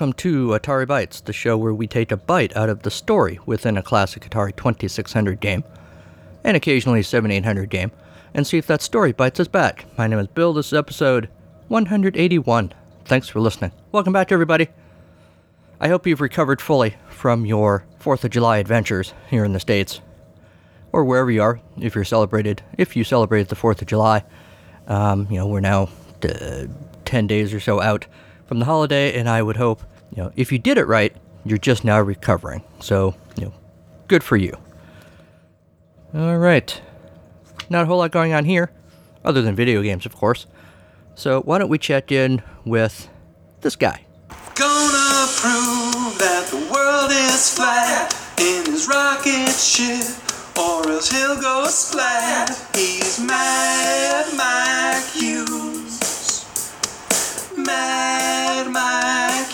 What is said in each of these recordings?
Welcome to Atari Bytes, the show where we take a bite out of the story within a classic Atari 2600 game, and occasionally a 7800 game, and see if that story bites us back. My name is Bill, this is episode 181. Thanks for listening. Welcome back, everybody. I hope you've recovered fully from your 4th of July adventures here in the States, or wherever you are, if you're celebrated, if you celebrated the 4th of July. Um, you know, we're now uh, 10 days or so out from the holiday, and I would hope, you know, if you did it right, you're just now recovering. So, you know, good for you. All right. Not a whole lot going on here, other than video games, of course. So, why don't we check in with this guy? Gonna prove that the world is flat in his rocket ship, or else he'll go splat. He's Mad Mike Hughes. Mad Mike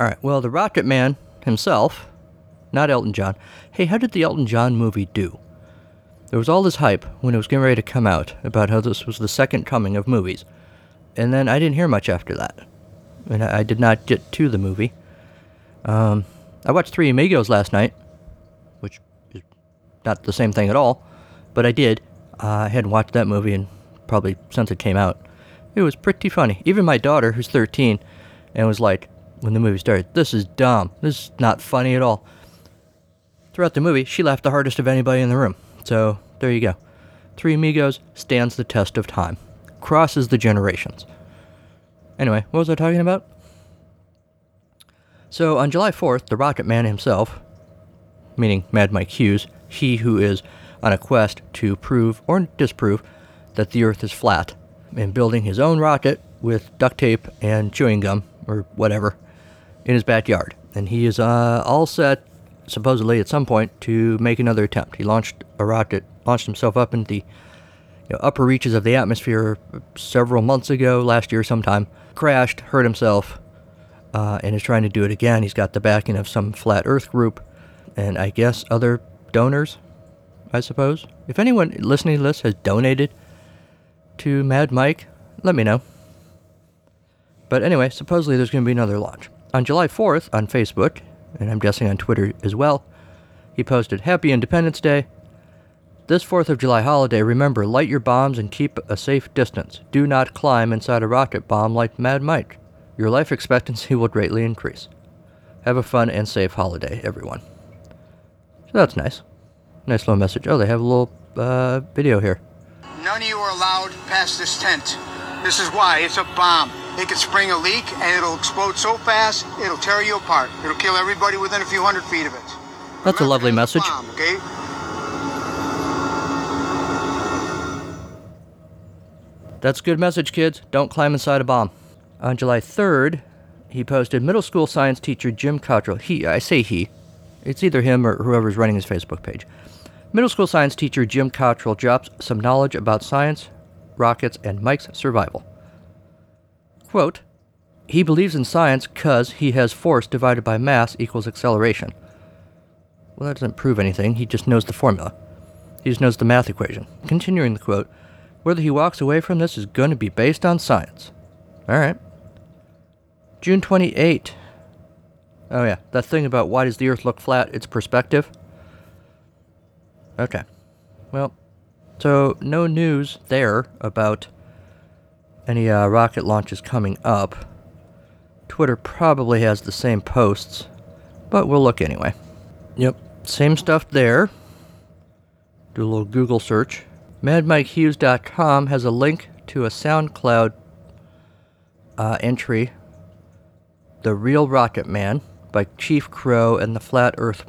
All right. Well, the Rocket Man himself, not Elton John. Hey, how did the Elton John movie do? There was all this hype when it was getting ready to come out about how this was the second coming of movies. And then I didn't hear much after that. And I did not get to the movie. Um, I watched Three Amigos last night, which is not the same thing at all, but I did. Uh, I hadn't watched that movie in probably since it came out. It was pretty funny. Even my daughter, who's 13, and was like, when the movie started, this is dumb. This is not funny at all. Throughout the movie, she laughed the hardest of anybody in the room. So, there you go. Three Amigos stands the test of time, crosses the generations. Anyway, what was I talking about? So, on July 4th, the Rocket Man himself, meaning Mad Mike Hughes, he who is on a quest to prove or disprove that the Earth is flat, and building his own rocket with duct tape and chewing gum, or whatever, in his backyard. And he is uh, all set, supposedly at some point, to make another attempt. He launched a rocket, launched himself up into the you know, upper reaches of the atmosphere several months ago, last year sometime, crashed, hurt himself, uh, and is trying to do it again. He's got the backing of some flat Earth group, and I guess other donors, I suppose. If anyone listening to this has donated to Mad Mike, let me know. But anyway, supposedly there's going to be another launch. On July 4th, on Facebook, and I'm guessing on Twitter as well, he posted Happy Independence Day. This 4th of July holiday, remember light your bombs and keep a safe distance. Do not climb inside a rocket bomb like Mad Mike. Your life expectancy will greatly increase. Have a fun and safe holiday, everyone. So that's nice. Nice little message. Oh, they have a little uh, video here. None of you are allowed past this tent. This is why. It's a bomb. It can spring a leak and it'll explode so fast, it'll tear you apart. It'll kill everybody within a few hundred feet of it. That's a lovely message. Bomb, okay? That's a good message, kids. Don't climb inside a bomb. On July 3rd, he posted middle school science teacher Jim Cottrell. He, I say he, it's either him or whoever's running his Facebook page. Middle school science teacher Jim Cottrell drops some knowledge about science, rockets, and Mike's survival. Quote, he believes in science because he has force divided by mass equals acceleration. Well, that doesn't prove anything. He just knows the formula. He just knows the math equation. Continuing the quote, whether he walks away from this is going to be based on science. All right. June 28. Oh, yeah. That thing about why does the Earth look flat? It's perspective. Okay. Well, so no news there about any uh, rocket launches coming up. Twitter probably has the same posts, but we'll look anyway. Yep, same stuff there. Do a little Google search. MadMikeHughes.com has a link to a SoundCloud uh, entry, "The Real Rocket Man" by Chief Crow and the Flat Earth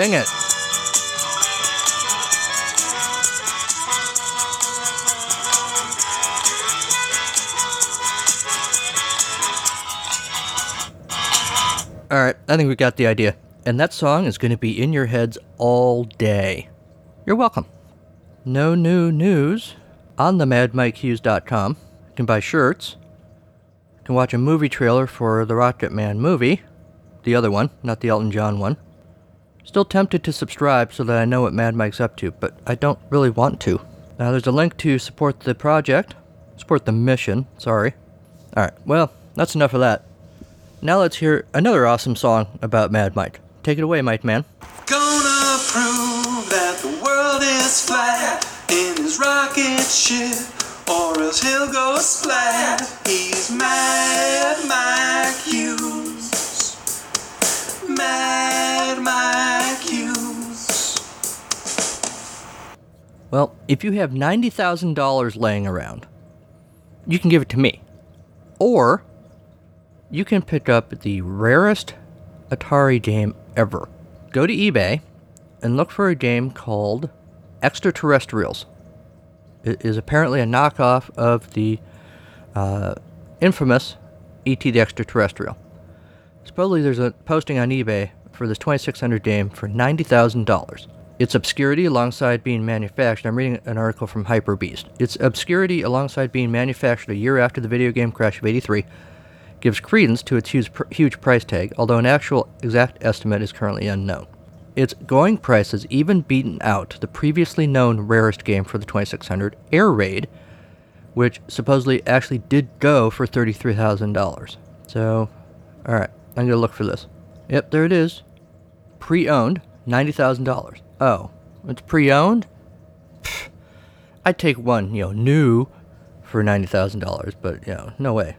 Sing it. All right, I think we got the idea. And that song is going to be in your heads all day. You're welcome. No new news on the madmikehughes.com. You can buy shirts. You can watch a movie trailer for the Rocket Man movie. The other one, not the Elton John one. Still tempted to subscribe so that I know what Mad Mike's up to, but I don't really want to. Now there's a link to support the project, support the mission, sorry. Alright, well, that's enough of that. Now let's hear another awesome song about Mad Mike. Take it away, Mike Man. Gonna prove that the world is flat in his rocket ship, or else he'll go splat. He's Mad Mike Hughes. Mad Mike if you have $90,000 laying around, you can give it to me. Or you can pick up the rarest Atari game ever. Go to eBay and look for a game called Extraterrestrials. It is apparently a knockoff of the uh, infamous E.T. the Extraterrestrial. Supposedly, there's a posting on eBay for this 2600 game for $90,000. Its obscurity alongside being manufactured, I'm reading an article from Hypebeast. Its obscurity alongside being manufactured a year after the video game crash of 83 gives credence to its huge, huge price tag, although an actual exact estimate is currently unknown. Its going price has even beaten out the previously known rarest game for the 2600, Air Raid, which supposedly actually did go for $33,000. So, alright, I'm gonna look for this. Yep, there it is. Pre owned, $90,000. Oh, it's pre owned? I'd take one, you know, new for $90,000, but, you know, no way.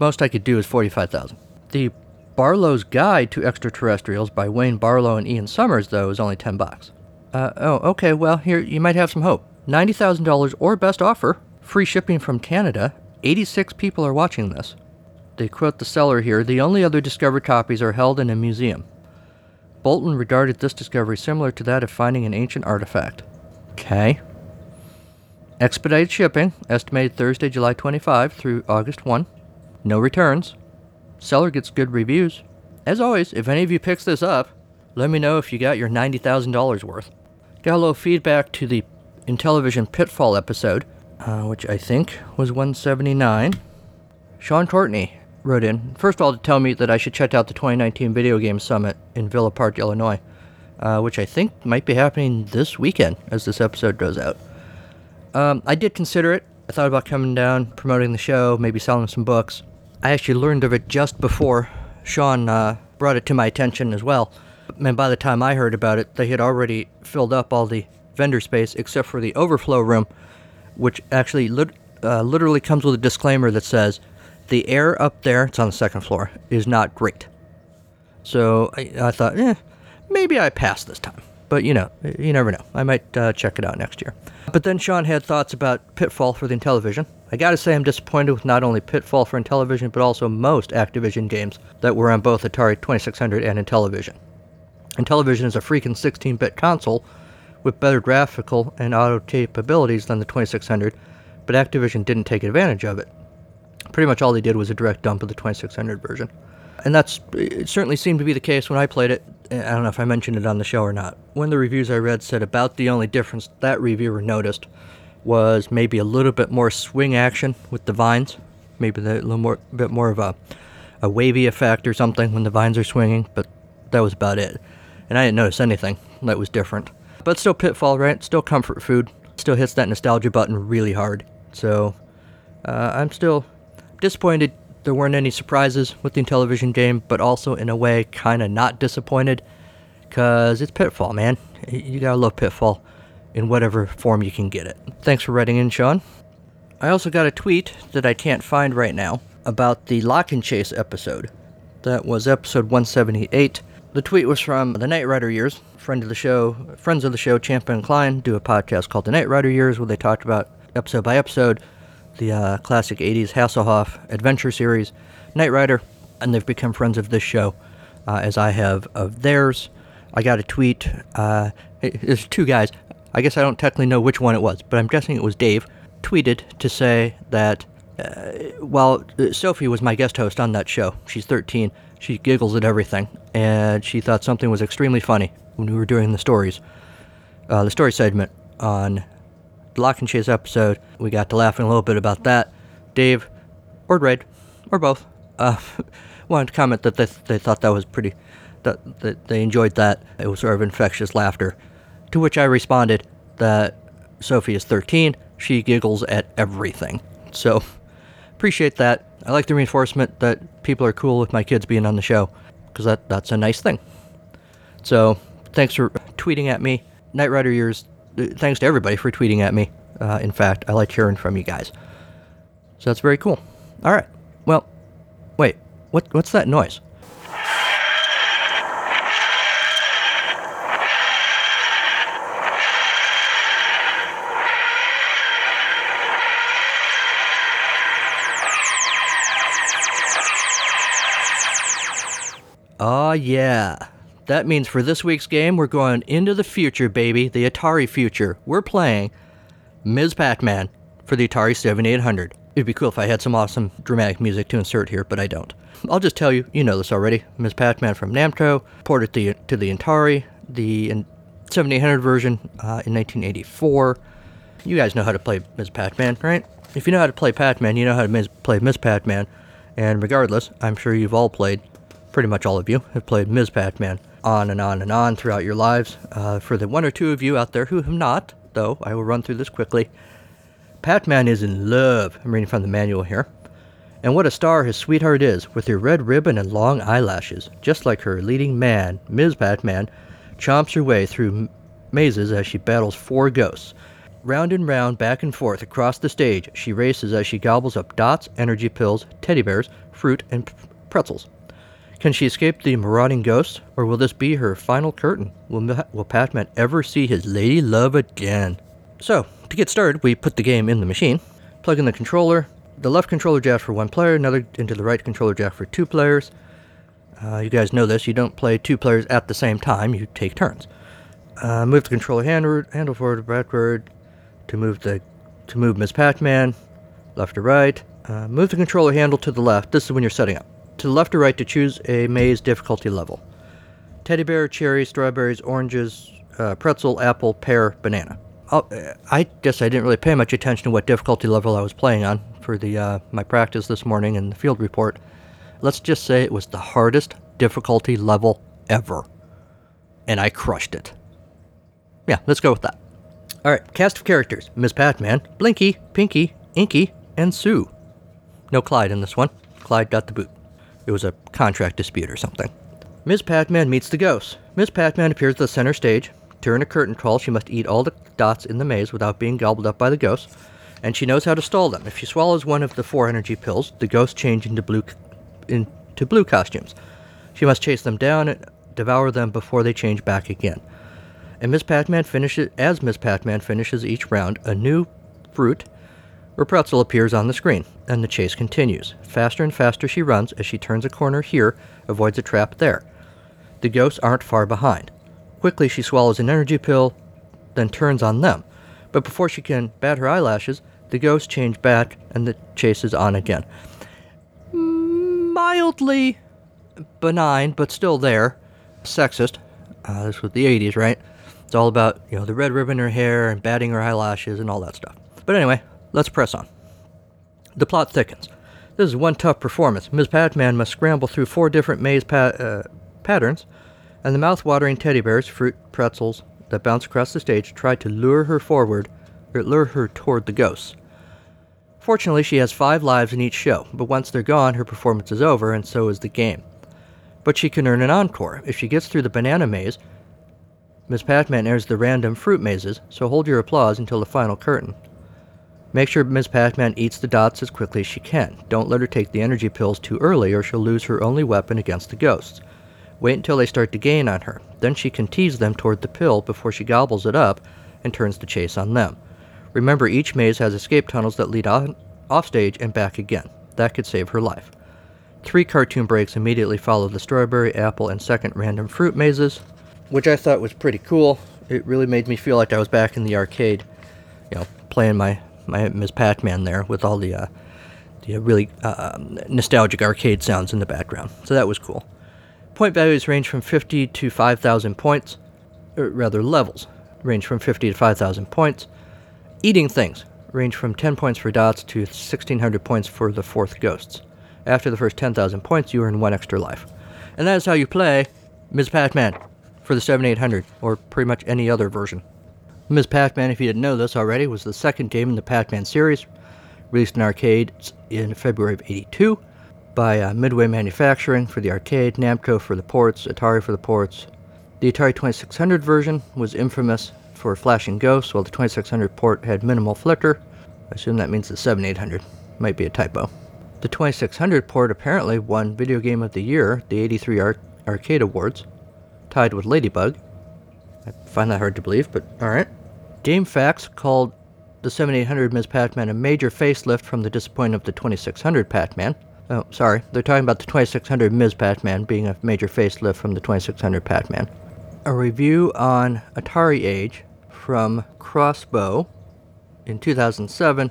Most I could do is 45000 The Barlowe's Guide to Extraterrestrials by Wayne Barlowe and Ian Summers, though, is only 10 bucks. Uh, oh, okay, well, here, you might have some hope. $90,000 or best offer, free shipping from Canada. 86 people are watching this. They quote the seller here the only other discovered copies are held in a museum. Bolton regarded this discovery similar to that of finding an ancient artifact. Okay. Expedited shipping, estimated Thursday, July 25 through August 1. No returns. Seller gets good reviews. As always, if any of you picks this up, let me know if you got your $90,000 worth. Got a little feedback to the Intellivision Pitfall episode, uh, which I think was 179. Sean Courtney wrote in, first of all, to tell me that I should check out the 2019 Video Game Summit in Villa Park, Illinois, uh, which I think might be happening this weekend as this episode goes out. Um, I did consider it. I thought about coming down, promoting the show, maybe selling some books. I actually learned of it just before Sean uh, brought it to my attention as well. And by the time I heard about it, they had already filled up all the vendor space except for the overflow room, which actually lit- uh, literally comes with a disclaimer that says the air up there, it's on the second floor, is not great. So I, I thought, eh, maybe I pass this time. But you know, you never know. I might uh, check it out next year. But then Sean had thoughts about Pitfall for the Intellivision. I gotta say, I'm disappointed with not only Pitfall for Intellivision, but also most Activision games that were on both Atari 2600 and Intellivision. Intellivision is a freaking 16 bit console with better graphical and auto capabilities than the 2600, but Activision didn't take advantage of it. Pretty much all they did was a direct dump of the 2600 version. And that's it certainly seemed to be the case when I played it. I don't know if I mentioned it on the show or not. One of the reviews I read said about the only difference that reviewer noticed was maybe a little bit more swing action with the vines, maybe a little more bit more of a a wavy effect or something when the vines are swinging, but that was about it. And I didn't notice anything that was different. But still Pitfall, right? Still comfort food. Still hits that nostalgia button really hard. So uh, I'm still disappointed there weren't any surprises with the Intellivision game, but also in a way kind of not disappointed because it's Pitfall, man. You gotta love Pitfall in whatever form you can get it. Thanks for writing in, Sean. I also got a tweet that I can't find right now about the Lock and Chase episode. That was episode 178. The tweet was from the Knight Rider Years, friend of the show, friends of the show, Champa and Klein, do a podcast called the Knight Rider Years where they talked about episode by episode the uh, classic 80s Hasselhoff adventure series, Knight Rider, and they've become friends of this show. uh, as I have of theirs. I got a tweet. Uh, there's two guys. I guess I don't technically know which one it was, but I'm guessing it was Dave. Tweeted to say that uh, while uh, Sophie was my guest host on that show, she's 13. She giggles at everything, and she thought something was extremely funny when we were doing the stories, uh, the story segment on the Lock and Chase episode. We got to laughing a little bit about that. Dave, or Red, or both, uh, wanted to comment that they, they thought that was pretty, that, that they enjoyed that. It was sort of infectious laughter. To which I responded that Sophie is 13. She giggles at everything. So, appreciate that. I like the reinforcement that people are cool with my kids being on the show, because that, that's a nice thing. So, thanks for tweeting at me. Knight Rider Years, thanks to everybody for tweeting at me. Uh, in fact, I like hearing from you guys. So that's very cool. All right. Well, wait. What what's that noise? Oh yeah. That means for this week's game, we're going into the future, baby. The Atari future. We're playing Ms. Pac-Man for the Atari 7800. It'd be cool if I had some awesome dramatic music to insert here, but I don't. I'll just tell you, you know this already. Ms. Pac-Man from Namco, ported to, to the Atari, the in- 7800 version uh, in 1984. You guys know how to play Ms. Pac-Man, right? If you know how to play Pac-Man, you know how to mis- play Ms. Pac-Man. And regardless, I'm sure you've all played, pretty much all of you have played Ms. Pac-Man on and on and on throughout your lives. Uh, for the one or two of you out there who have not, though, I will run through this quickly. Pac-Man is in love. I'm reading from the manual here. And what a star his sweetheart is, with her red ribbon and long eyelashes. Just like her leading man, Ms. Pac-Man, chomps her way through mazes as she battles four ghosts. Round and round, back and forth across the stage, she races as she gobbles up dots, energy pills, teddy bears, fruit, and p- pretzels. Can she escape the marauding ghost, or will this be her final curtain? Will, will Pac-Man ever see his lady love again? So, to get started, we put the game in the machine, plug in the controller, the left controller jack for one player, another into the right controller jack for two players. Uh, you guys know this, you don't play two players at the same time, you take turns. Uh, move the controller handle, handle forward, or backward, to move the to move Ms. Pac-Man, left or right. Uh, move the controller handle to the left. This is when you're setting up. To left or right to choose a maze difficulty level. Teddy bear, cherry, strawberries, oranges, uh, pretzel, apple, pear, banana. Oh, I guess I didn't really pay much attention to what difficulty level I was playing on for the uh, my practice this morning and the field report. Let's just say it was the hardest difficulty level ever, and I crushed it. Yeah, let's go with that. All right, cast of characters: Miss Pac-Man, Blinky, Pinky, Inky, and Sue. No Clyde in this one. Clyde got the boot. It was a contract dispute or something. Ms. Pac-Man meets the ghosts. Ms. Pac-Man appears at the center stage. During a curtain call, she must eat all the dots in the maze without being gobbled up by the ghosts, and she knows how to stall them. If she swallows one of the four energy pills, the ghosts change into blue, into blue costumes. She must chase them down and devour them before they change back again. And Miss Pac-Man finishes as Miss Pac-Man finishes each round, a new fruit or appears on the screen, and the chase continues. Faster and faster she runs as she turns a corner here, avoids a trap there. The ghosts aren't far behind. Quickly she swallows an energy pill, then turns on them. But before she can bat her eyelashes, the ghosts change back and the chase is on again. Mildly benign, but still there. Sexist. Uh, this was the 80s, right? It's all about, you know, the red ribbon in her hair and batting her eyelashes and all that stuff. But anyway, let's press on. The plot thickens. This is one tough performance. Ms. Pac-Man must scramble through four different maze pa- uh, patterns, and the mouth-watering teddy bears, fruit, pretzels that bounce across the stage try to lure her forward, or lure her toward the ghosts. Fortunately, she has five lives in each show, but once they're gone, her performance is over, and so is the game. But she can earn an encore. If she gets through the banana maze, Miss Pac-Man airs the random fruit mazes, so hold your applause until the final curtain. Make sure Ms. Pac-Man eats the dots as quickly as she can. Don't let her take the energy pills too early or she'll lose her only weapon against the ghosts. Wait until they start to gain on her. Then she can tease them toward the pill before she gobbles it up and turns the chase on them. Remember, each maze has escape tunnels that lead on, off stage and back again. That could save her life. Three cartoon breaks immediately follow the strawberry, apple, and second random fruit mazes, which I thought was pretty cool. It really made me feel like I was back in the arcade, you know, playing my, my Ms. Pac-Man there with all the, uh, the really uh, nostalgic arcade sounds in the background. So that was cool. Point values range from 50 to 5,000 points, or rather levels range from 50 to 5,000 points. Eating things range from 10 points for dots to 1,600 points for the fourth ghosts. After the first 10,000 points, you earn one extra life. And that is how you play Ms. Pac-Man for the 7800, or pretty much any other version. Ms. Pac-Man, if you didn't know this already, was the second game in the Pac-Man series, released in arcades in February of 82 by uh, Midway Manufacturing for the arcade, Namco for the ports, Atari for the ports. The Atari 2600 version was infamous for flashing ghosts, while the 2600 port had minimal flicker. I assume that means the 7800. Might be a typo. The 2600 port apparently won Video Game of the Year, the 83 Ar- Arcade Awards, tied with Ladybug. I find that hard to believe, but alright. GameFAQs called the 7800 Ms. Pac-Man a major facelift from the disappointment of the 2600 Pac-Man. Oh, sorry, they're talking about the 2600 Ms. Pac-Man being a major facelift from the 2600 Pac-Man. A review on Atari Age from Crossbow in 2007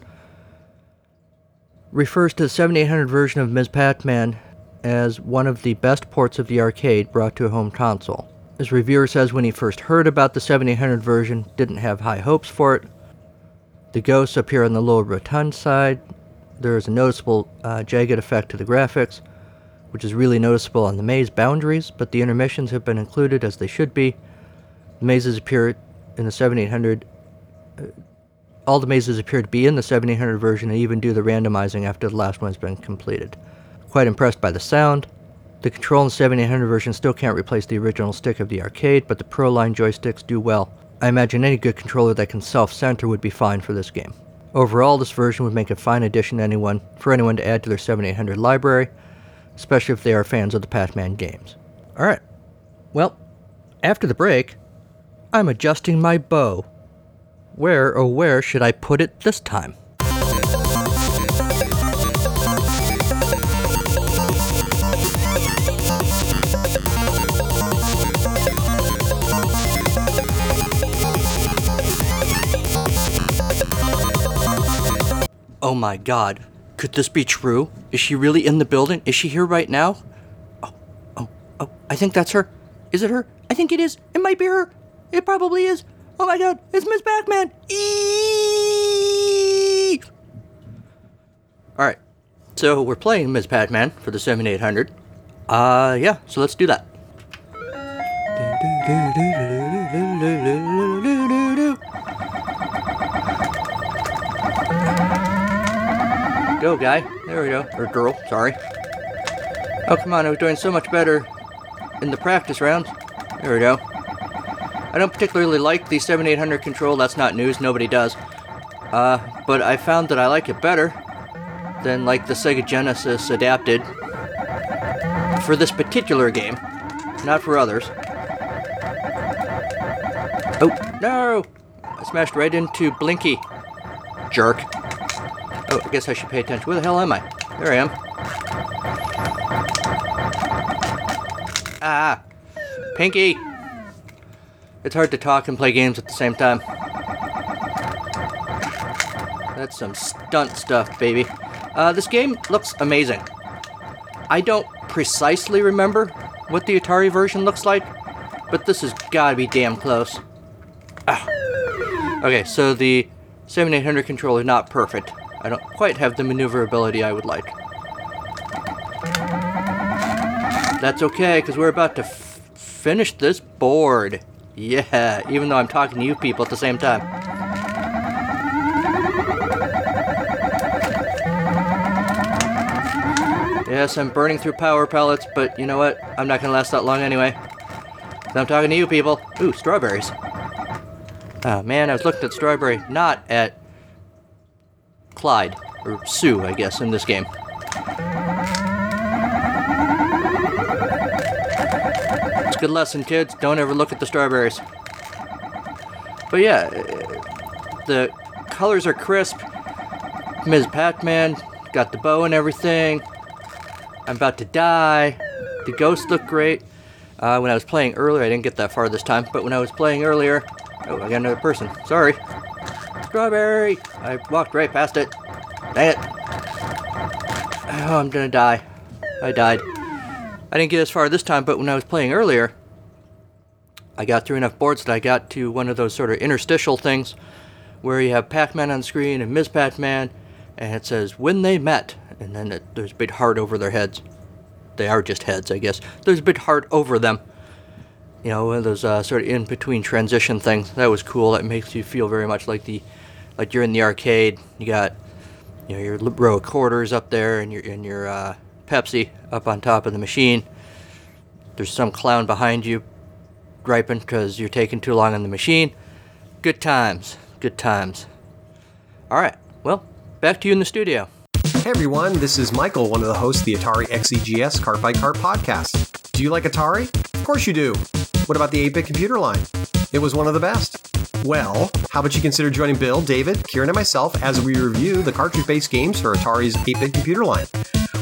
refers to the 7800 version of Ms. Pac-Man as one of the best ports of the arcade brought to a home console. This reviewer says when he first heard about the 7800 version, didn't have high hopes for it. The ghosts appear on the lower rotund side. There is a noticeable uh, jagged effect to the graphics, which is really noticeable on the maze boundaries, but the intermissions have been included as they should be. The mazes appear in the 7800 all the mazes appear to be in the 7800 version and even do the randomizing after the last one's been completed. Quite impressed by the sound. The control the 7800 version still can't replace the original stick of the arcade, but the Pro Line joysticks do well. I imagine any good controller that can self-center would be fine for this game. Overall, this version would make a fine addition to anyone, for anyone to add to their 7800 library, especially if they are fans of the Pac-Man games. Alright. Well, after the break, I'm adjusting my bow. Where, oh where, should I put it this time? Oh my god. Could this be true? Is she really in the building? Is she here right now? Oh, oh, oh, I think that's her. Is it her? I think it is. It might be her. It probably is. Oh my god, it's Miss Pac-Man. Eee! All right. So we're playing Miss Pac-Man for the 7800. Uh, yeah, so let's do that. Go, guy. There we go. Or girl, sorry. Oh, come on, I was doing so much better in the practice rounds. There we go. I don't particularly like the 7800 control, that's not news, nobody does. Uh, but I found that I like it better than like the Sega Genesis adapted for this particular game, not for others. Oh, no! I smashed right into Blinky. Jerk. Oh, I guess I should pay attention. Where the hell am I? There I am. Ah! Pinky! It's hard to talk and play games at the same time. That's some stunt stuff, baby. Uh, this game looks amazing. I don't precisely remember what the Atari version looks like, but this has gotta be damn close. Ah. Okay, so the 7800 controller is not perfect. I don't quite have the maneuverability I would like. That's okay, because we're about to finish this board. Yeah, even though I'm talking to you people at the same time. Yes, I'm burning through power pellets, but you know what? I'm not gonna last that long anyway. I'm talking to you people. Ooh, strawberries. Oh man, I was looking at strawberry, not at Clyde, or Sue, I guess, in this game. It's a good lesson, kids. Don't ever look at the strawberries. But yeah, the colors are crisp. Ms. Pac-Man got the bow and everything. I'm about to die. The ghosts look great. Uh, when I was playing earlier, I didn't get that far this time, but when I was playing earlier, oh, I got another person. Sorry. Strawberry! I walked right past it. Dang it. Oh, I'm gonna die. I died. I didn't get as far this time, but when I was playing earlier, I got through enough boards that I got to one of those sort of interstitial things where you have Pac-Man on the screen and Ms. Pac-Man, and it says when they met, and then it, there's a big heart over their heads. They are just heads, I guess. There's a big heart over them. You know, one of those uh, sort of in-between transition things. That was cool. That makes you feel very much like the, like you're in the arcade. You got, you know, your row of quarters up there, and your and your uh, Pepsi up on top of the machine. There's some clown behind you, griping because you're taking too long on the machine. Good times. Good times. All right. Well, back to you in the studio. Hey everyone, this is Michael, one of the hosts of the Atari XEGS Cart by Cart podcast. Do you like Atari? Of course you do. What about the 8 bit computer line? It was one of the best. Well, how about you consider joining Bill, David, Kieran, and myself as we review the cartridge based games for Atari's 8 bit computer line?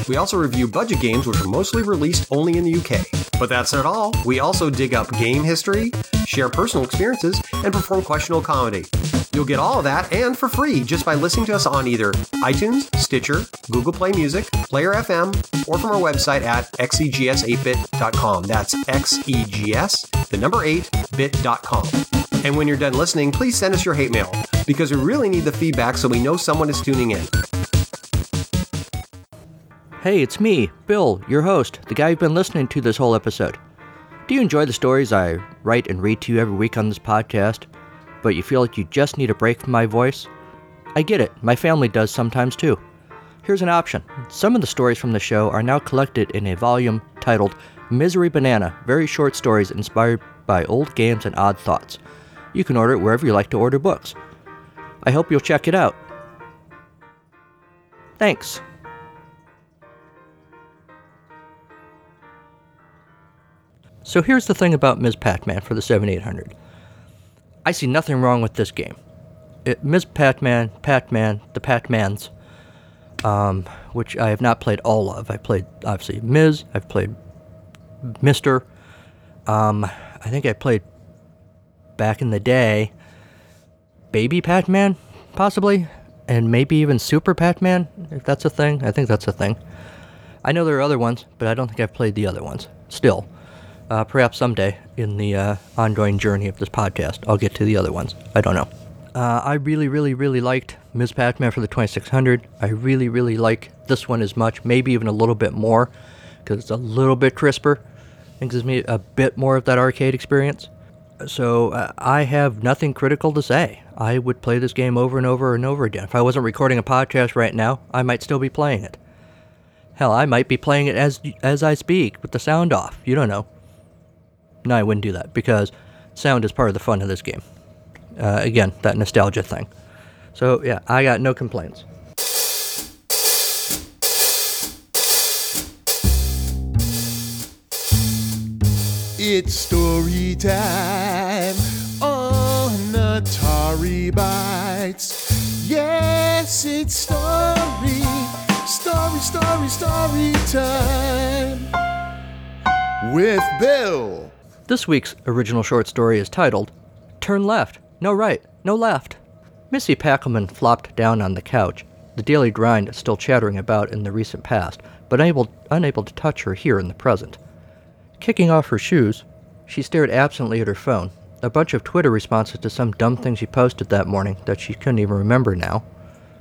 We also review budget games which are mostly released only in the UK. But that's not all. We also dig up game history, share personal experiences, and perform questionable comedy. You'll get all of that and for free just by listening to us on either iTunes, Stitcher, Google Play Music, Player FM, or from our website at E xegs8bit.com. That's xegs, the number 8bit.com. And when you're done listening, please send us your hate mail because we really need the feedback so we know someone is tuning in. Hey, it's me, Bill, your host, the guy you've been listening to this whole episode. Do you enjoy the stories I write and read to you every week on this podcast, but you feel like you just need a break from my voice? I get it, my family does sometimes too. Here's an option. Some of the stories from the show are now collected in a volume titled Misery Banana Very Short Stories Inspired by Old Games and Odd Thoughts. You can order it wherever you like to order books. I hope you'll check it out. Thanks. So here's the thing about Ms. Pac-Man for the 7800. I see nothing wrong with this game. It, Ms. Pac-Man, Pac-Man, the Pac-Mans, um, which I have not played all of. I played obviously Ms. I've played Mister. Um, I think I played back in the day. Baby Pac-Man, possibly, and maybe even Super Pac-Man, if that's a thing. I think that's a thing. I know there are other ones, but I don't think I've played the other ones. Still, uh, perhaps someday in the uh, ongoing journey of this podcast, I'll get to the other ones. I don't know. Uh, I really, really, really liked Ms. Pac-Man for the 2600. I really, really like this one as much, maybe even a little bit more, because it's a little bit crisper and gives me a bit more of that arcade experience. So uh, I have nothing critical to say. I would play this game over and over and over again. If I wasn't recording a podcast right now, I might still be playing it. Hell, I might be playing it as as I speak with the sound off. You don't know. No, I wouldn't do that because sound is part of the fun of this game. Uh, again, that nostalgia thing. So yeah, I got no complaints. It's story time on Atari Bites. Yes, it's story, story, story, story time with Bill. This week's original short story is titled Turn Left, No Right, No Left. Missy Packelman flopped down on the couch, the daily grind still chattering about in the recent past, but unable, unable to touch her here in the present. Kicking off her shoes, she stared absently at her phone, a bunch of Twitter responses to some dumb thing she posted that morning that she couldn't even remember now.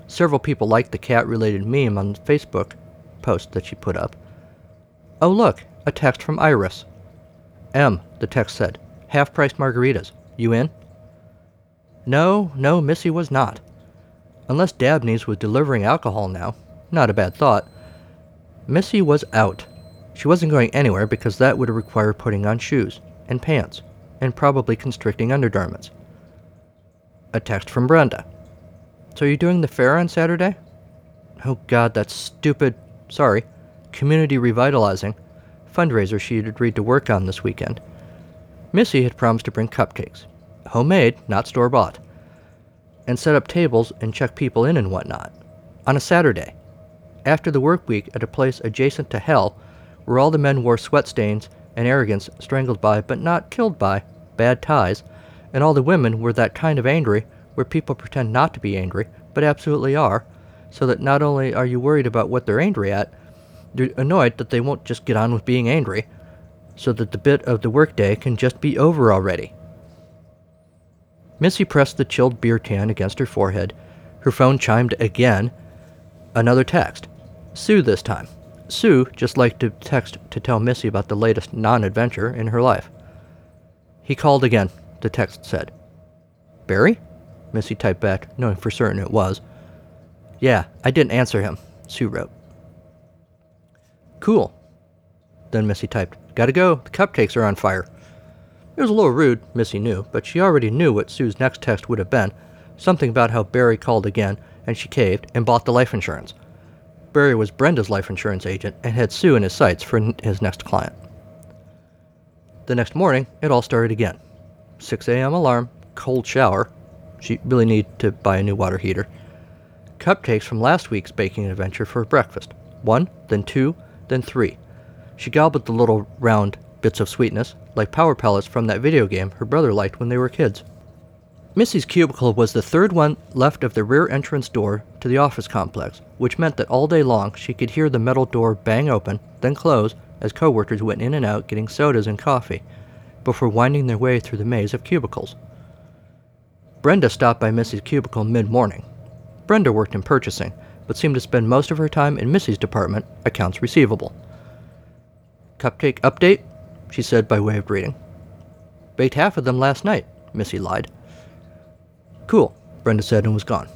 Several people liked the cat related meme on the Facebook post that she put up. Oh, look, a text from Iris. M, the text said, half priced margaritas. You in? No, no, Missy was not. Unless Dabney's was delivering alcohol now. Not a bad thought. Missy was out. She wasn't going anywhere because that would require putting on shoes and pants and probably constricting undergarments. A text from Brenda. So you're doing the fair on Saturday? Oh god, that's stupid, sorry, community revitalizing fundraiser she had agreed to work on this weekend. Missy had promised to bring cupcakes, homemade, not store bought, and set up tables and check people in and whatnot, on a Saturday. after the work week at a place adjacent to hell, where all the men wore sweat stains and arrogance strangled by, but not killed by, bad ties, and all the women were that kind of angry where people pretend not to be angry, but absolutely are, so that not only are you worried about what they're angry at, you're annoyed that they won't just get on with being angry, so that the bit of the workday can just be over already. Missy pressed the chilled beer can against her forehead. Her phone chimed again. Another text. Sue this time. Sue just liked to text to tell Missy about the latest non adventure in her life. He called again, the text said. Barry? Missy typed back, knowing for certain it was. Yeah, I didn't answer him, Sue wrote. Cool. Then Missy typed, Gotta go, the cupcakes are on fire. It was a little rude, Missy knew, but she already knew what Sue's next text would have been something about how Barry called again, and she caved and bought the life insurance. Barry was Brenda's life insurance agent and had Sue in his sights for his next client. The next morning, it all started again. 6 a.m. alarm, cold shower. She really needed to buy a new water heater. Cupcakes from last week's baking adventure for breakfast. One, then two, then three. She gobbled the little round bits of sweetness, like power pellets from that video game her brother liked when they were kids. Missy's cubicle was the third one left of the rear entrance door to the office complex, which meant that all day long she could hear the metal door bang open, then close, as coworkers went in and out getting sodas and coffee, before winding their way through the maze of cubicles. Brenda stopped by Missy's cubicle mid morning. Brenda worked in purchasing, but seemed to spend most of her time in Missy's department, accounts receivable. Cupcake update? she said by way of greeting. Baked half of them last night, Missy lied. Cool, Brenda said and was gone.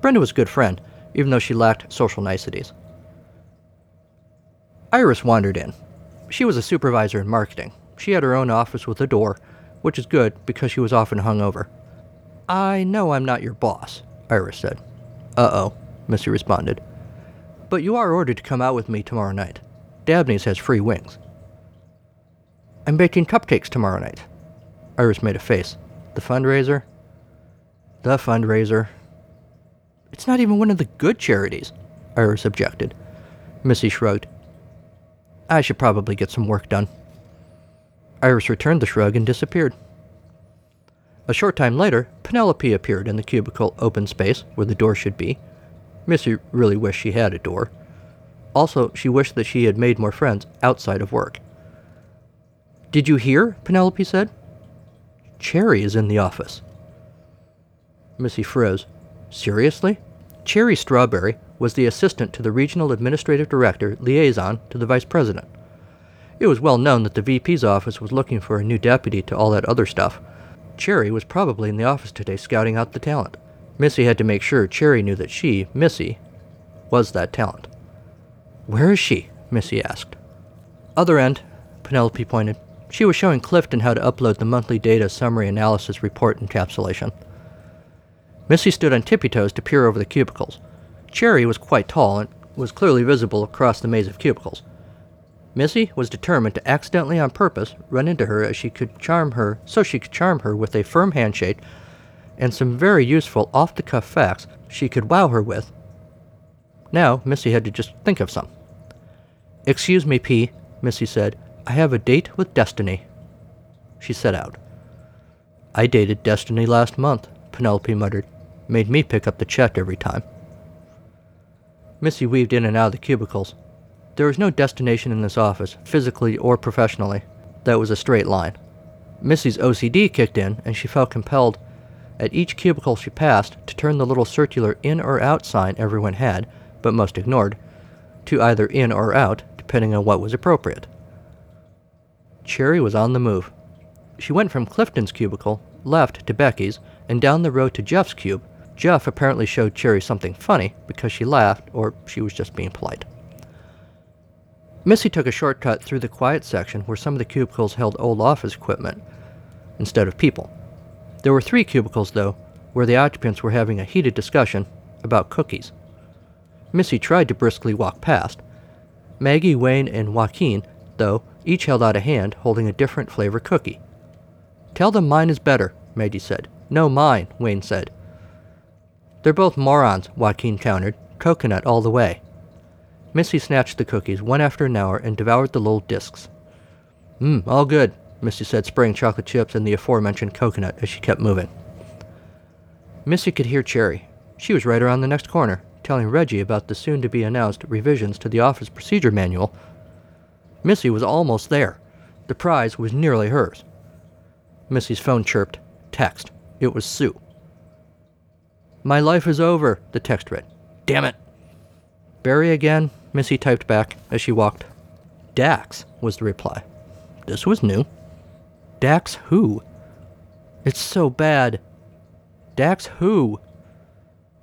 Brenda was a good friend, even though she lacked social niceties. Iris wandered in. She was a supervisor in marketing. She had her own office with a door, which is good because she was often hungover. I know I'm not your boss, Iris said. Uh oh, Missy responded. But you are ordered to come out with me tomorrow night. Dabney's has free wings. I'm baking cupcakes tomorrow night. Iris made a face. The fundraiser? The fundraiser. It's not even one of the good charities, Iris objected. Missy shrugged. I should probably get some work done. Iris returned the shrug and disappeared. A short time later, Penelope appeared in the cubicle open space where the door should be. Missy really wished she had a door. Also, she wished that she had made more friends outside of work. Did you hear? Penelope said. Cherry is in the office. Missy froze. Seriously? Cherry Strawberry was the assistant to the regional administrative director, liaison to the vice president. It was well known that the VP's office was looking for a new deputy to all that other stuff. Cherry was probably in the office today scouting out the talent. Missy had to make sure Cherry knew that she, Missy, was that talent. Where is she? Missy asked. Other end, Penelope pointed. She was showing Clifton how to upload the monthly data summary analysis report encapsulation. Missy stood on tippy toes to peer over the cubicles. Cherry was quite tall and was clearly visible across the maze of cubicles. Missy was determined to accidentally on purpose run into her as she could charm her so she could charm her with a firm handshake and some very useful off the cuff facts she could wow her with. Now Missy had to just think of some. Excuse me, P, Missy said. I have a date with Destiny. She set out. I dated Destiny last month, Penelope muttered. Made me pick up the check every time. Missy weaved in and out of the cubicles. There was no destination in this office, physically or professionally, that was a straight line. Missy's OCD kicked in, and she felt compelled, at each cubicle she passed, to turn the little circular in or out sign everyone had, but most ignored, to either in or out, depending on what was appropriate. Cherry was on the move. She went from Clifton's cubicle, left to Becky's, and down the road to Jeff's cube. Jeff apparently showed Cherry something funny because she laughed, or she was just being polite. Missy took a shortcut through the quiet section where some of the cubicles held old office equipment instead of people. There were three cubicles, though, where the occupants were having a heated discussion about cookies. Missy tried to briskly walk past. Maggie, Wayne, and Joaquin, though, each held out a hand holding a different flavor cookie. Tell them mine is better, Maggie said. No, mine, Wayne said. They're both morons, Joaquin countered. Coconut all the way. Missy snatched the cookies one after another and devoured the little discs. Mmm, all good, Missy said, spraying chocolate chips and the aforementioned coconut as she kept moving. Missy could hear Cherry. She was right around the next corner, telling Reggie about the soon to be announced revisions to the office procedure manual. Missy was almost there. The prize was nearly hers. Missy's phone chirped. Text. It was Sue. My life is over, the text read. Damn it. Barry again, Missy typed back as she walked. Dax, was the reply. This was new. Dax who? It's so bad. Dax who?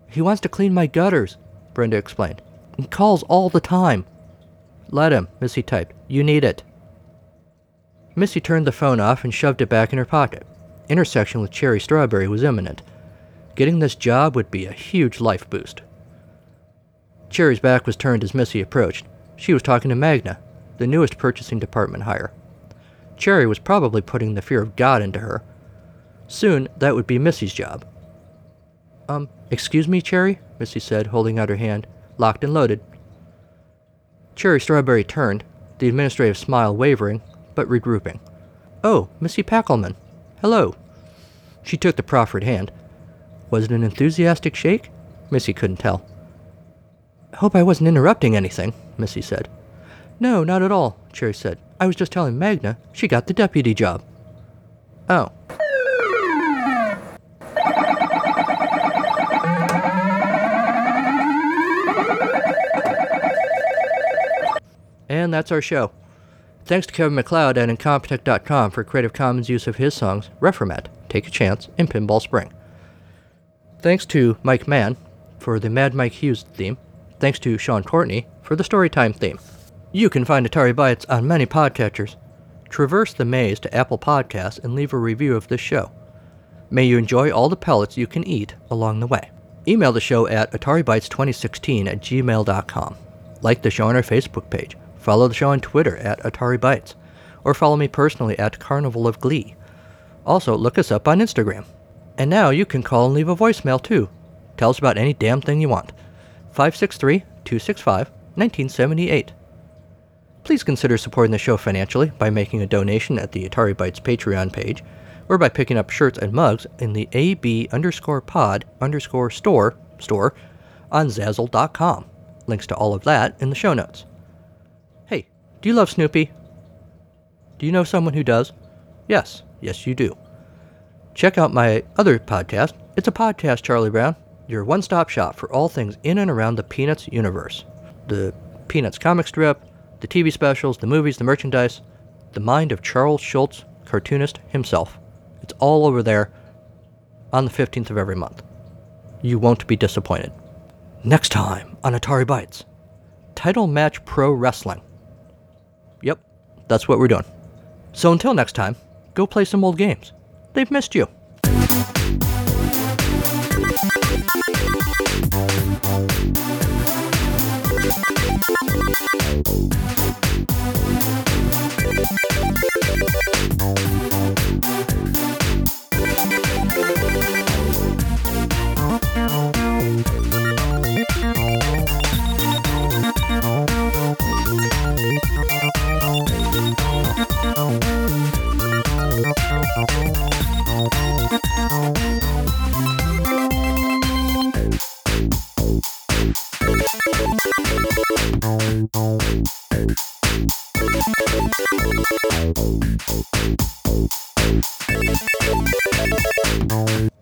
He wants to clean my gutters, Brenda explained. He calls all the time. Let him, Missy typed. You need it. Missy turned the phone off and shoved it back in her pocket. Intersection with Cherry Strawberry was imminent. Getting this job would be a huge life boost. Cherry's back was turned as Missy approached. She was talking to Magna, the newest purchasing department hire. Cherry was probably putting the fear of God into her. Soon, that would be Missy's job. Um, excuse me, Cherry? Missy said, holding out her hand, locked and loaded. Cherry Strawberry turned, the administrative smile wavering, but regrouping. Oh, Missy Packelman. Hello. She took the proffered hand. Was it an enthusiastic shake? Missy couldn't tell. Hope I wasn't interrupting anything, Missy said. No, not at all, Cherry said. I was just telling Magna she got the deputy job. Oh. And that's our show. Thanks to Kevin MacLeod at Incompetech.com for Creative Commons use of his songs Reformat, Take a Chance, and Pinball Spring. Thanks to Mike Mann for the Mad Mike Hughes theme. Thanks to Sean Courtney for the Storytime theme. You can find Atari Bytes on many podcatchers. Traverse the maze to Apple Podcasts and leave a review of this show. May you enjoy all the pellets you can eat along the way. Email the show at AtariBytes2016 at gmail.com. Like the show on our Facebook page. Follow the show on Twitter at Atari Bytes. Or follow me personally at Carnival of Glee. Also, look us up on Instagram. And now you can call and leave a voicemail too. Tell us about any damn thing you want. 563 265 1978. Please consider supporting the show financially by making a donation at the Atari Bytes Patreon page, or by picking up shirts and mugs in the AB underscore pod underscore store store on Zazzle.com. Links to all of that in the show notes. Hey, do you love Snoopy? Do you know someone who does? Yes, yes, you do. Check out my other podcast. It's a podcast, Charlie Brown, your one stop shop for all things in and around the Peanuts universe. The Peanuts comic strip, the TV specials, the movies, the merchandise, the mind of Charles Schulz, cartoonist himself. It's all over there on the 15th of every month. You won't be disappointed. Next time on Atari Bytes Title Match Pro Wrestling. Yep, that's what we're doing. So until next time, go play some old games. They've missed you. Thank